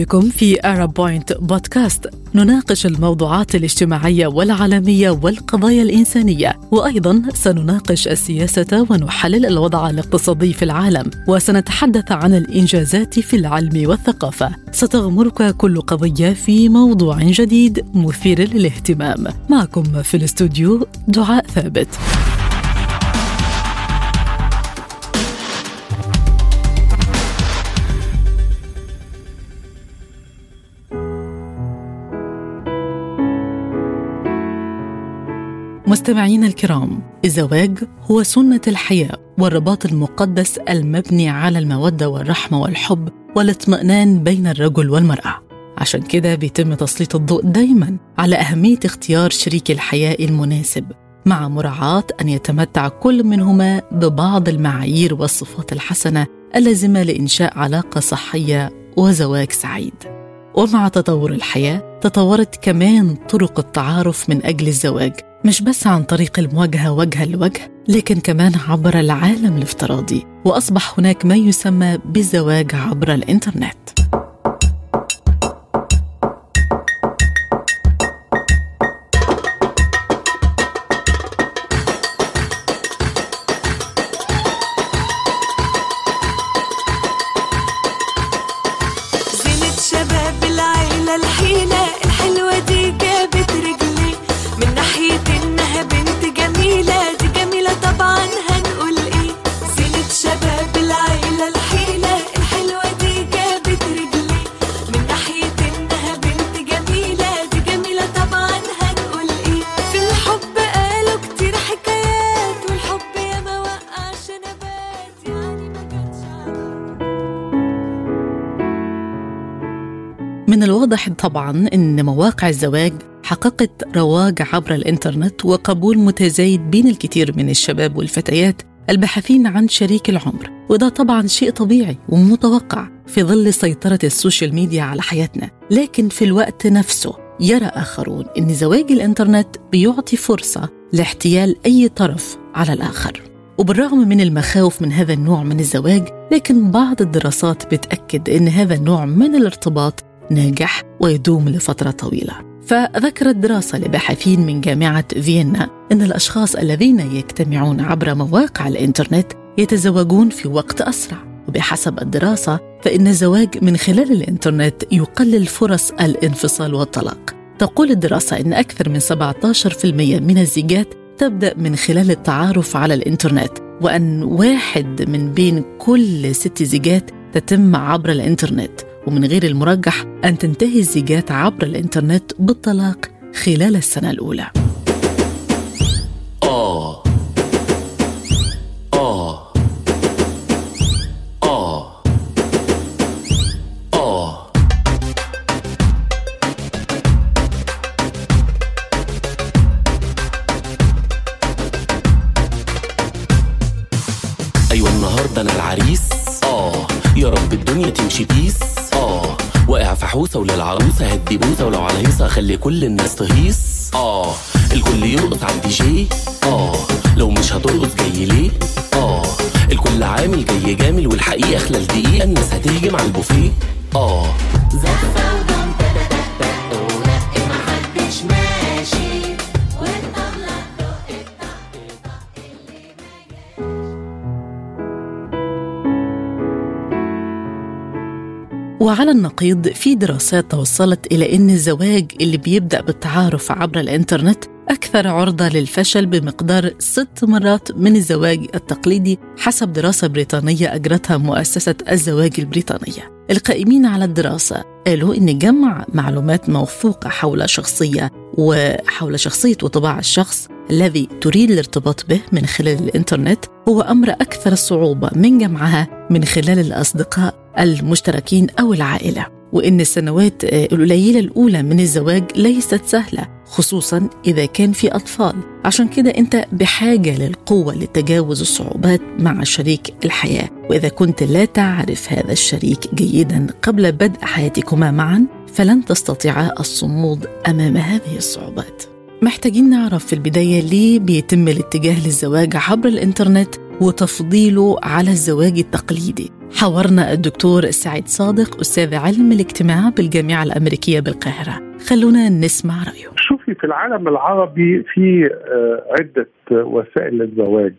بكم في أرب بوينت بودكاست نناقش الموضوعات الاجتماعية والعالمية والقضايا الإنسانية وأيضا سنناقش السياسة ونحلل الوضع الاقتصادي في العالم وسنتحدث عن الإنجازات في العلم والثقافة. ستغمرك كل قضية في موضوع جديد مثير للاهتمام. معكم في الاستوديو دعاء ثابت. مستمعينا الكرام الزواج هو سنة الحياة والرباط المقدس المبني على المودة والرحمة والحب والاطمئنان بين الرجل والمرأة. عشان كده بيتم تسليط الضوء دايما على أهمية اختيار شريك الحياة المناسب مع مراعاة أن يتمتع كل منهما ببعض المعايير والصفات الحسنة اللازمة لإنشاء علاقة صحية وزواج سعيد. ومع تطور الحياة تطورت كمان طرق التعارف من أجل الزواج مش بس عن طريق المواجهة وجها لوجه لكن كمان عبر العالم الافتراضي وأصبح هناك ما يسمى بالزواج عبر الإنترنت. من الواضح طبعا إن مواقع الزواج حققت رواج عبر الإنترنت وقبول متزايد بين الكثير من الشباب والفتيات الباحثين عن شريك العمر وده طبعا شيء طبيعي ومتوقع في ظل سيطرة السوشيال ميديا على حياتنا. لكن في الوقت نفسه يرى آخرون أن زواج الإنترنت بيعطي فرصة لاحتيال أي طرف على الآخر. وبالرغم من المخاوف من هذا النوع من الزواج لكن بعض الدراسات بتأكد أن هذا النوع من الارتباط ناجح ويدوم لفترة طويلة. فذكرت دراسة لباحثين من جامعة فيينا أن الأشخاص الذين يجتمعون عبر مواقع الإنترنت يتزوجون في وقت أسرع. وبحسب الدراسة فإن الزواج من خلال الإنترنت يقلل فرص الانفصال والطلاق. تقول الدراسة أن أكثر من 17% من الزيجات تبدأ من خلال التعارف على الإنترنت وأن واحد من بين كل ست زيجات تتم عبر الإنترنت. ومن غير المرجح أن تنتهي الزيجات عبر الإنترنت بالطلاق خلال السنة الأولى. آه. آه. اخلي كل الناس تهيص آه الكل يرقص على جي. آه لو مش هترقص جاي ليه؟ آه الكل عامل جاي جامل والحقيقة خلال دقيقة الناس هتهجم على البوفيه. آه. زفة وعلى النقيض في دراسات توصلت إلى أن الزواج اللي بيبدأ بالتعارف عبر الإنترنت أكثر عرضة للفشل بمقدار ست مرات من الزواج التقليدي حسب دراسة بريطانية أجرتها مؤسسة الزواج البريطانية. القائمين على الدراسة قالوا إن جمع معلومات موثوقة حول شخصية وحول شخصية وطباع الشخص الذي تريد الارتباط به من خلال الإنترنت هو أمر أكثر صعوبة من جمعها من خلال الأصدقاء المشتركين أو العائلة وإن السنوات القليلة الأولى من الزواج ليست سهلة خصوصا إذا كان في أطفال. عشان كده أنت بحاجة للقوة لتجاوز الصعوبات مع شريك الحياة. وإذا كنت لا تعرف هذا الشريك جيدا قبل بدء حياتكما معا فلن تستطيعا الصمود أمام هذه الصعوبات. محتاجين نعرف في البداية ليه بيتم الاتجاه للزواج عبر الإنترنت؟ وتفضيله على الزواج التقليدي. حاورنا الدكتور سعيد صادق أستاذ علم الاجتماع بالجامعة الأمريكية بالقاهرة. خلونا نسمع رأيه. شوفي في العالم العربي في عدة وسائل للزواج.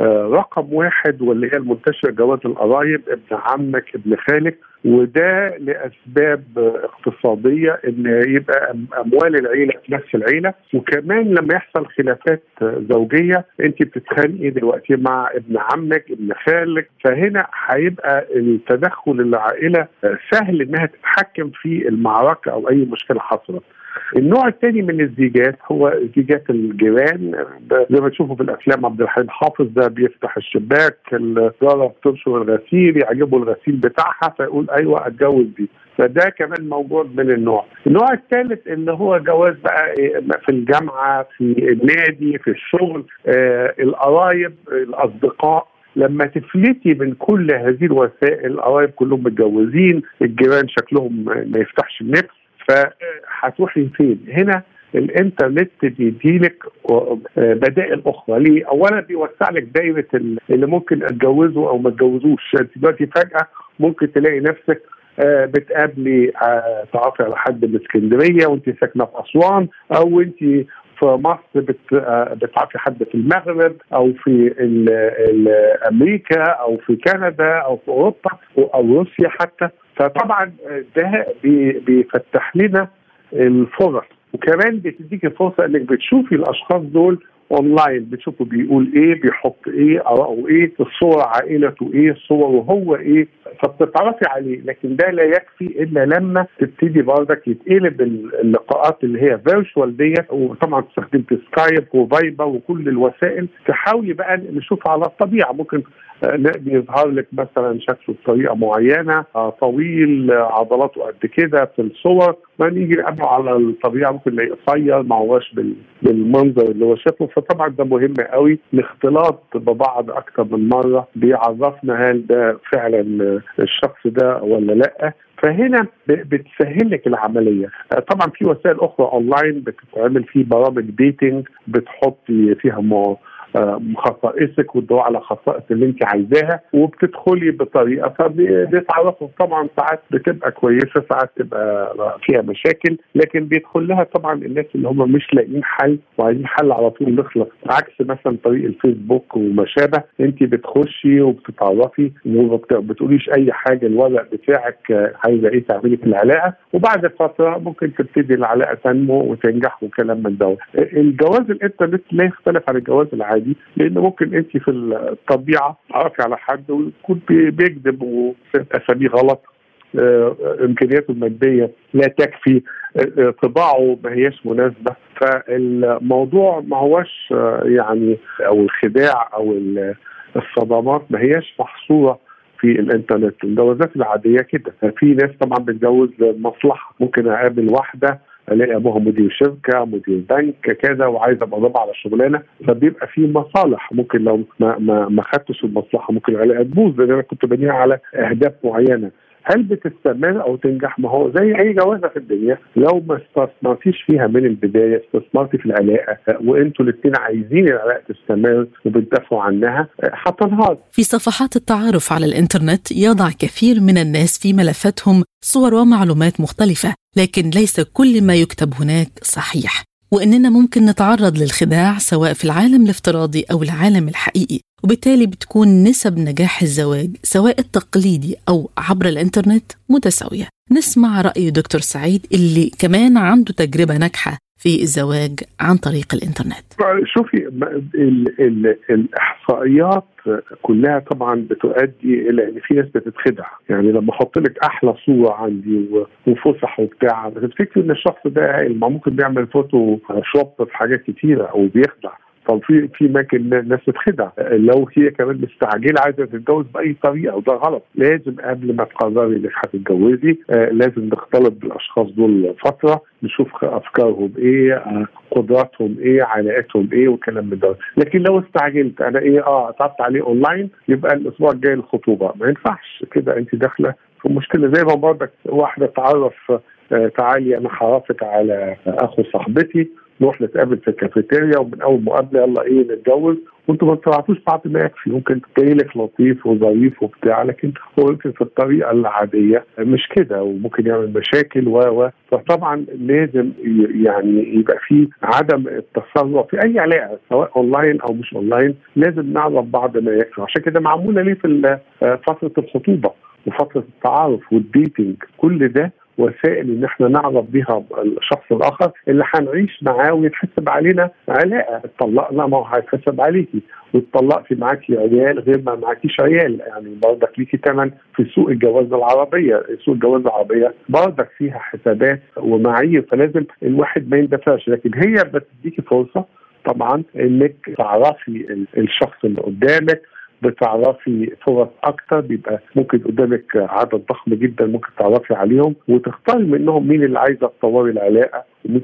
رقم واحد واللي هي المنتشرة جواز القرايب ابن عمك ابن خالك وده لأسباب اقتصادية إن يبقى أموال العيلة في نفس العيلة. وكمان لما يحصل خلافات زوجية أنت بتتخانقي دلوقتي مع ابن عمك ابن خالك. فهنا هيبقى التدخل العائلة سهل إنها تتحكم في المعركة أو أي مشكلة حصلت. النوع الثاني من الزيجات هو زيجات الجيران. زي ما تشوفوا في الأفلام عبد الحليم حافظ ده بيفتح الشباك الجاره بتنشر الغسيل يعجبه الغسيل بتاعها فيقول أيوه أتجوز دي. فده كمان موجود من النوع. النوع الثالث اللي هو جواز بقى في الجامعة في النادي في الشغل آه القرايب الأصدقاء. لما تفلتي من كل هذه الوسائل القرايب كلهم متجوزين الجيران شكلهم ما يفتحش النفس. فهتروحي فين؟ هنا الإنترنت بيديلك بدائل أخرى ليه؟ اولا بيوسع لك دايرة اللي ممكن أتجوزه أو ما اتجوزوش دلوقتي فجأة ممكن تلاقي نفسك بتقابلي تعرفي على حد من اسكندرية وأنت ساكنة في أسوان أو أنت في مصر بتعرفي حد في المغرب أو في ال ال أمريكا أو في كندا أو في أوروبا أو روسيا حتى. فطبعا ده بيفتح لنا الفرص. وكمان بتديكي فرصة إنك بتشوفي الأشخاص دول أونلاين بتشوفوا بيقول إيه بيحط إيه أراءه إيه الصور عائلته إيه الصور وهو إيه. فبتتعرفي عليه لكن ده لا يكفي إلا لما تبتدي برضك يتقلب اللقاءات اللي هي virtual date. وطبعا استخدمت سكايب وفايبر وكل الوسائل. تحاولي بقى نشوف على الطبيعة. ممكن يظهر لك مثلا شكله بطريقة معينة طويل عضلاته قد كده في الصور. ما نيجي نقابله على الطبيعة ممكن نلاقيه قصير ما هوش بالمنظر اللي هو شافه فطبعا ده مهم قوي. الاختلاط ببعض أكثر من مرة بيعرفنا هل ده فعلا الشخص ده ولا لأ. فهنا بتسهل لك العملية. طبعا في وسائل أخرى أونلاين بتتعمل في برامج dating بتحطي فيها خصائصك وتدور على خصائص اللي انت عايزاها وبتدخلي بطريقة فبيتعرفوا. طبعا ساعات بتبقى كويسة ساعات تبقى فيها مشاكل لكن بيدخل لها طبعا الناس اللي هم مش لاقيين حل وعايزين حل على طول نخلص. عكس مثلا طريق الفيسبوك وما شابه انت بتخشي وبتتعرفي وما بتقوليش أي حاجة الورق بتاعك عايزة إيه تعملي في العلاقة وبعد فترة ممكن تبتدي العلاقة تنمو وتنجح وكلام من ده الجواز الإنترنت لا يختلف عن الجواز العادي. دي لأن ممكن انت في الطبيعة تعرفي على حد ويكون بيكذب واساميه غلط إمكانياته المادية لا تكفي طباعه ما هياش مناسبة. فالموضوع ما هوش يعني أو الخداع أو الصدمات ما هياش محصورة في الإنترنت. الجوازات العادية كده. في ناس طبعا بتجوز مصلحة ممكن أقابل واحدة الاقي أبوها مدير شركة مدير بنك كذا وعايز أبقى ضبع على شغلانة. فبيبقى في مصالح. ممكن لو ما ما, ما خدتش المصلحة ممكن العلاقة تبوظ لأن أنا كنت بنيها على أهداف معينة. هل بتستمر أو تنجح ما هو زي أي جوازة في الدنيا لو ما استثمرتيش فيها من البداية استثمرتي في العلاقة وأنتوا الاثنين عايزين العلاقة تستمر وبتدافعوا عنها هتنهار. في صفحات التعارف على الإنترنت يضع كثير من الناس في ملفاتهم صور ومعلومات مختلفة، لكن ليس كل ما يكتب هناك صحيح. وإننا ممكن نتعرض للخداع سواء في العالم الافتراضي أو العالم الحقيقي. وبالتالي بتكون نسب نجاح الزواج سواء التقليدي أو عبر الإنترنت متساوية. نسمع رأي دكتور سعيد اللي كمان عنده تجربة ناجحة في الزواج عن طريق الإنترنت. شوفي ال ال الإحصائيات كلها طبعا بتؤدي إلى إن في ناس بتتخدع. يعني لما أحط لك أحلى صورة عندي وفسح وبتاع بتفتكري إن الشخص ده ممكن بيعمل Photoshop في حاجات كتيرة أو طب في اماكن الناس بتخدع. لو هي كمان مستعجلة عايزة تتجوز بأي طريقة وده غلط. لازم قبل ما تقرري إنك هتتجوزي آه لازم نختلط بالأشخاص دول فترة نشوف أفكارهم إيه آه قدراتهم إيه علاقاتهم إيه وكلام من ده. لكن لو استعجلت أنا إيه آه أتعرفت عليه اونلاين يبقى الأسبوع الجاي الخطوبة. ما ينفعش كده. أنت داخلة في مشكلة. زي ما برضك واحدة تعرف آه تعالي أنا هعرفك على أخو صاحبتي نروح نتقابل في الكافيتيريا ومن أول مقابلة يلا إيه نتجوز. وأنتوا ما طلعتوش بعد ما يكفي. ممكن جاي لك لطيف وظريف وبتاع لكن هو يمكن في الطريقة العادية. مش كده وممكن يعمل مشاكل و و. فطبعا لازم يعني يبقى في عدم التسرع في أي علاقة سواء أونلاين أو مش أونلاين. لازم نعرف بعض ما يكفي. عشان كده معمولة ليه في فترة الخطوبة وفترة التعارف والديتنج. كل ده وسائل ان إحنا نعرف بيها الشخص الآخر اللي هنعيش معاه ويتحسب علينا علاقه اتطلقنا ما هو هيتحسب عليكي. واتطلقتي معاكي عيال غير ما معاكيش عيال. يعني برضك ليكي ثمن في سوق الجواز العربيه، سوق الجواز العربيه برضك فيها حسابات ومعايير فلازم الواحد ما يندفعش. لكن هي بتديكي فرصة طبعا إنك تعرفي الشخص اللي قدامك بتعرفي فرص أكتر بيبقى ممكن قدامك عدد ضخم جدا ممكن تعرفي عليهم وتختاري منهم مين اللي عايزة تطوري العلاقة ومين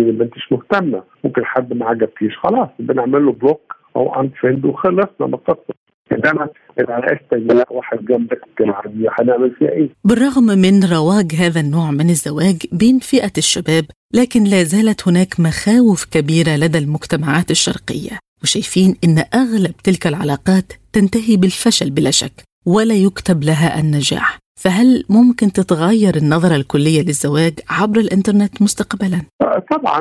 اللي ما انتيش مهتمة. ممكن حد ما عجبكيش خلاص بنعمل له block أو unfriend وخلصنا القصة إنما العلاقات واحد جنبك هنعمل فيها إيه؟ بالرغم من رواج هذا النوع من الزواج بين فئة الشباب لكن لا زالت هناك مخاوف كبيرة لدى المجتمعات الشرقية. وشايفين إن أغلب تلك العلاقات تنتهي بالفشل بلا شك ولا يكتب لها النجاح. فهل ممكن تتغير النظرة الكلية للزواج عبر الإنترنت مستقبلا؟ طبعا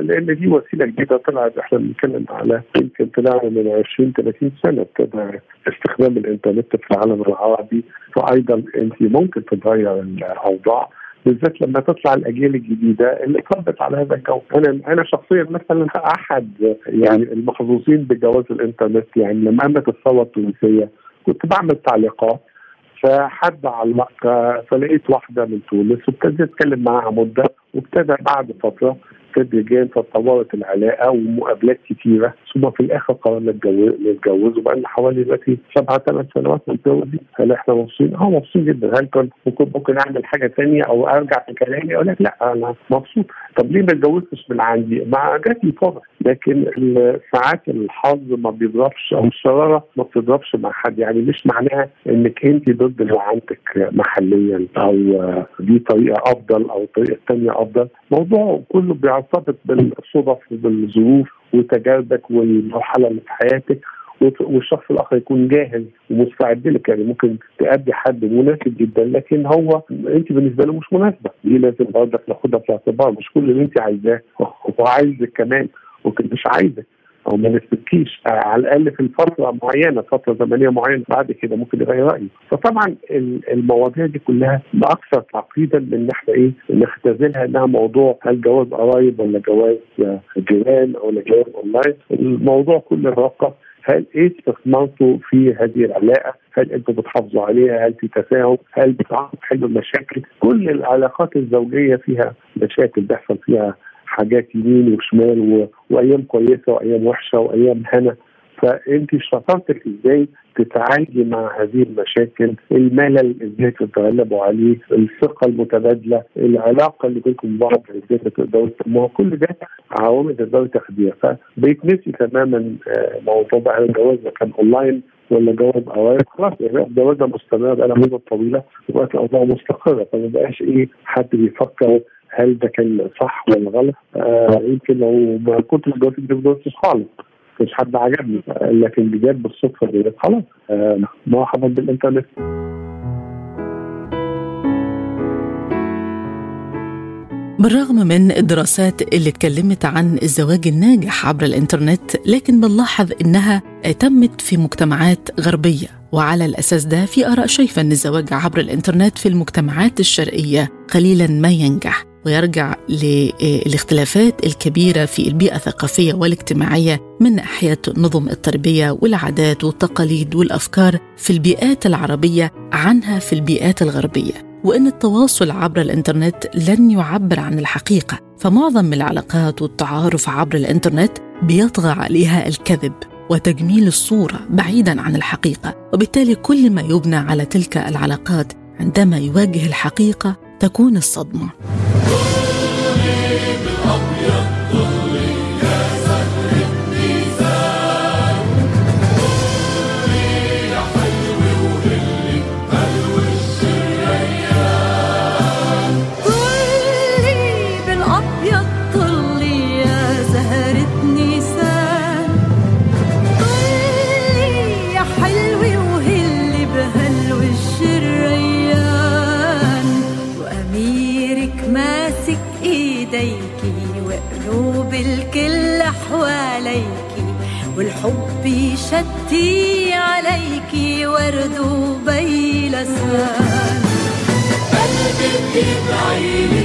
لأن دي وسيلة جديدة طلعت. إحنا بنتكلم على يمكن طلعنا من 20 30 سنة ابتدى استخدام الإنترنت في العالم العربي. فأيضا أنت ممكن تتغير الأوضاع. بالذات لما تطلع الأجيال الجديدة اللي اتربت على هذا الجو، أنا أنا شخصيا مثلا أحد يعني المحظوظين بجواز الإنترنت يعني لما قامت الثوره التونسية كنت بعمل تعليقات. فحد علق فلقيت واحدة من تونس وابتديت أتكلم معاها مدة وابتدى بعد فترة تدريجيا تطورت العلاقة ومقابلات كثيره ثم في الآخر قررنا نتجوز وبقى لنا حوالي دلوقتي سبعة ثمان سنوات متجوزين. هل إحنا مبسوطين؟ آه مبسوطين جدا. هل كان ممكن ممكن أعمل حاجة ثانية أو أرجع في كلامي؟ أقول لك لا أنا مبسوط. طب ليه ما اتجوزتش من عندي؟ ما جات لي فرص. لكن ساعات الحظ ما بيضربش أو الشرارة ما بتضربش مع حد. يعني مش معناها إنك أنت ضد اللي عندك محليا أو دي طريقة أفضل أو الطريقة الثانية أفضل. الموضوع كله بيرتبط بالصدف وبالظروف وتجاربك والمرحلة اللي في حياتك والشخص الآخر يكون جاهز ومستعد لك. يعني ممكن تأدي حد مناسب جدا لكن هو أنت بالنسبة له مش مناسبة. دي لازم برضك ناخدها في الاعتبار مش كل اللي أنت عايزاه. هو عايزك كمان ممكن مش عايزك. أو ما نسبتكيش على الأقل في الفترة معينة فترة زمنية معينة بعد كده ممكن يغير رايه فطبعا المواضيع دي كلها أكثر تعقيدا من إحنا إيه نختزلها إنها موضوع هل جواز قرايب ولا جواز جيران ولا جواز أونلاين الموضوع كله يتوقف هل إيه استثمارته في هذه العلاقة؟ هل أنتم بتحافظوا عليها؟ هل في تفاهم؟ هل بتعرفوا تحلوا المشاكل؟ كل العلاقات الزوجية فيها مشاكل بيحصل فيها حاجات يمين وشمال و... وأيام كويسة وأيام وحشة وأيام هنا. فأنت شطارتك إزاي تتعالجي مع هذه المشاكل؟ الملل إزاي تتغلبوا عليه؟ الثقة المتبادلة؟ العلاقة اللي بينكم بعض إزاي تقدروا ما كل ده عوامل تقدروا تاخديها. فبيتنسي تماما موضوع بقى الجواز كان أونلاين ولا جواز قرايب خلاص يعني الجوازه مستمره بقى مده طويلة دلوقتي الأوضاع مستقرة فما بقاش إيه حد بيفكر هل ده كان صح ولا غلط؟ آه يمكن لو ما كنتش جوزت جوزت خالص مش حد عجبني لكن بجد بالصدفة خلاص آه مرحبا بالإنترنت. بالرغم من الدراسات اللي اتكلمت عن الزواج الناجح عبر الإنترنت لكن بنلاحظ إنها تمت في مجتمعات غربية وعلى الأساس ده في آراء شايفة إن الزواج عبر الإنترنت في المجتمعات الشرقية قليلا ما ينجح. ويرجع للاختلافات الكبيرة في البيئة الثقافية والاجتماعية من ناحية نظم التربية والعادات والتقاليد والأفكار في البيئات العربية عنها في البيئات الغربية. وإن التواصل عبر الإنترنت لن يعبر عن الحقيقة فمعظم العلاقات والتعارف عبر الإنترنت بيطغى عليها الكذب وتجميل الصورة بعيدا عن الحقيقة. وبالتالي كل ما يبنى على تلك العلاقات عندما يواجه الحقيقة تكون الصدمة. يشتي عليكي ورد وبيلسان قلبي بيدعي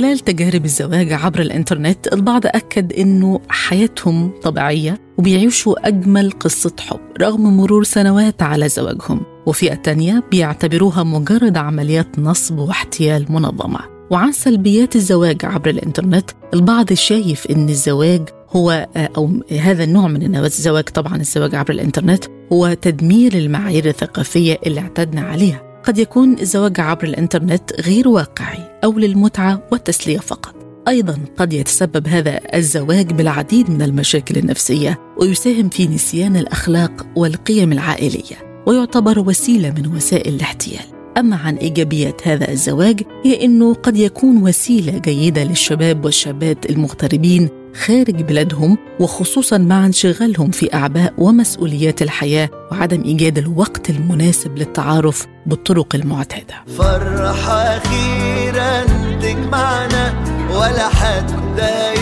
خلال تجارب الزواج عبر الإنترنت البعض أكد إنه حياتهم طبيعية وبيعيشوا أجمل قصة حب رغم مرور سنوات على زواجهم. وفئة تانية بيعتبروها مجرد عمليات نصب واحتيال منظمة. وعن سلبيات الزواج عبر الإنترنت البعض شايف إن الزواج هو أو هذا النوع من الزواج طبعا الزواج عبر الإنترنت هو تدمير المعايير الثقافية اللي اعتدنا عليها. قد يكون الزواج عبر الإنترنت غير واقعي. أو للمتعة والتسلية فقط. أيضا قد يتسبب هذا الزواج بالعديد من المشاكل النفسية ويساهم في نسيان الأخلاق والقيم العائلية ويعتبر وسيلة من وسائل الاحتيال. أما عن إيجابيات هذا الزواج هي إنه قد يكون وسيلة جيدة للشباب والشابات المغتربين خارج بلادهم وخصوصا مع انشغالهم في أعباء ومسؤوليات الحياة وعدم إيجاد الوقت المناسب للتعارف بالطرق المعتادة. فرحة أخيرا تجمعنا ولا حد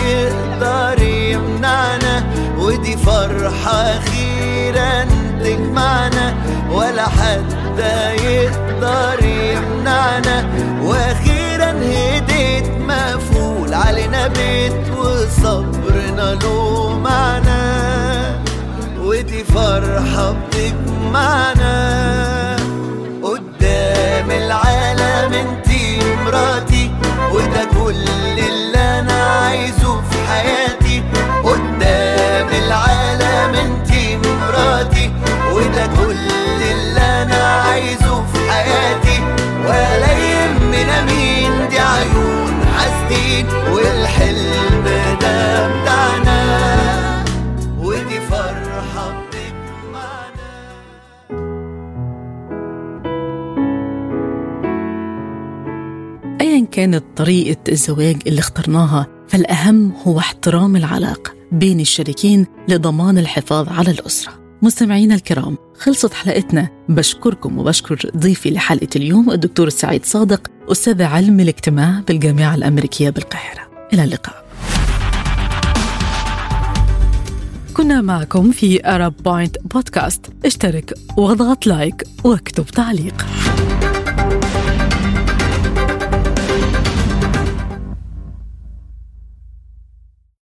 يقدر يمنعنا ودي فرحة أخيرا تجمعنا ولا حد يقدر يمنعنا وأخيرا هديت بيت وصبرنا له معنى ودي فرحة بتجمعنا والحلم ده بتاعنا ودي فرحة بتجمعنا ايا كانت طريقة الزواج اللي اخترناها فالأهم هو احترام العلاقة بين الشريكين لضمان الحفاظ على الأسرة. مستمعينا الكرام خلصت حلقتنا بشكركم وبشكر ضيفي لحلقة اليوم الدكتور سعيد صادق أستاذ علم الاجتماع بالجامعة الأمريكية بالقاهرة. إلى اللقاء. كنا معكم في أرب بوينت بودكاست اشترك واضغط like واكتب تعليق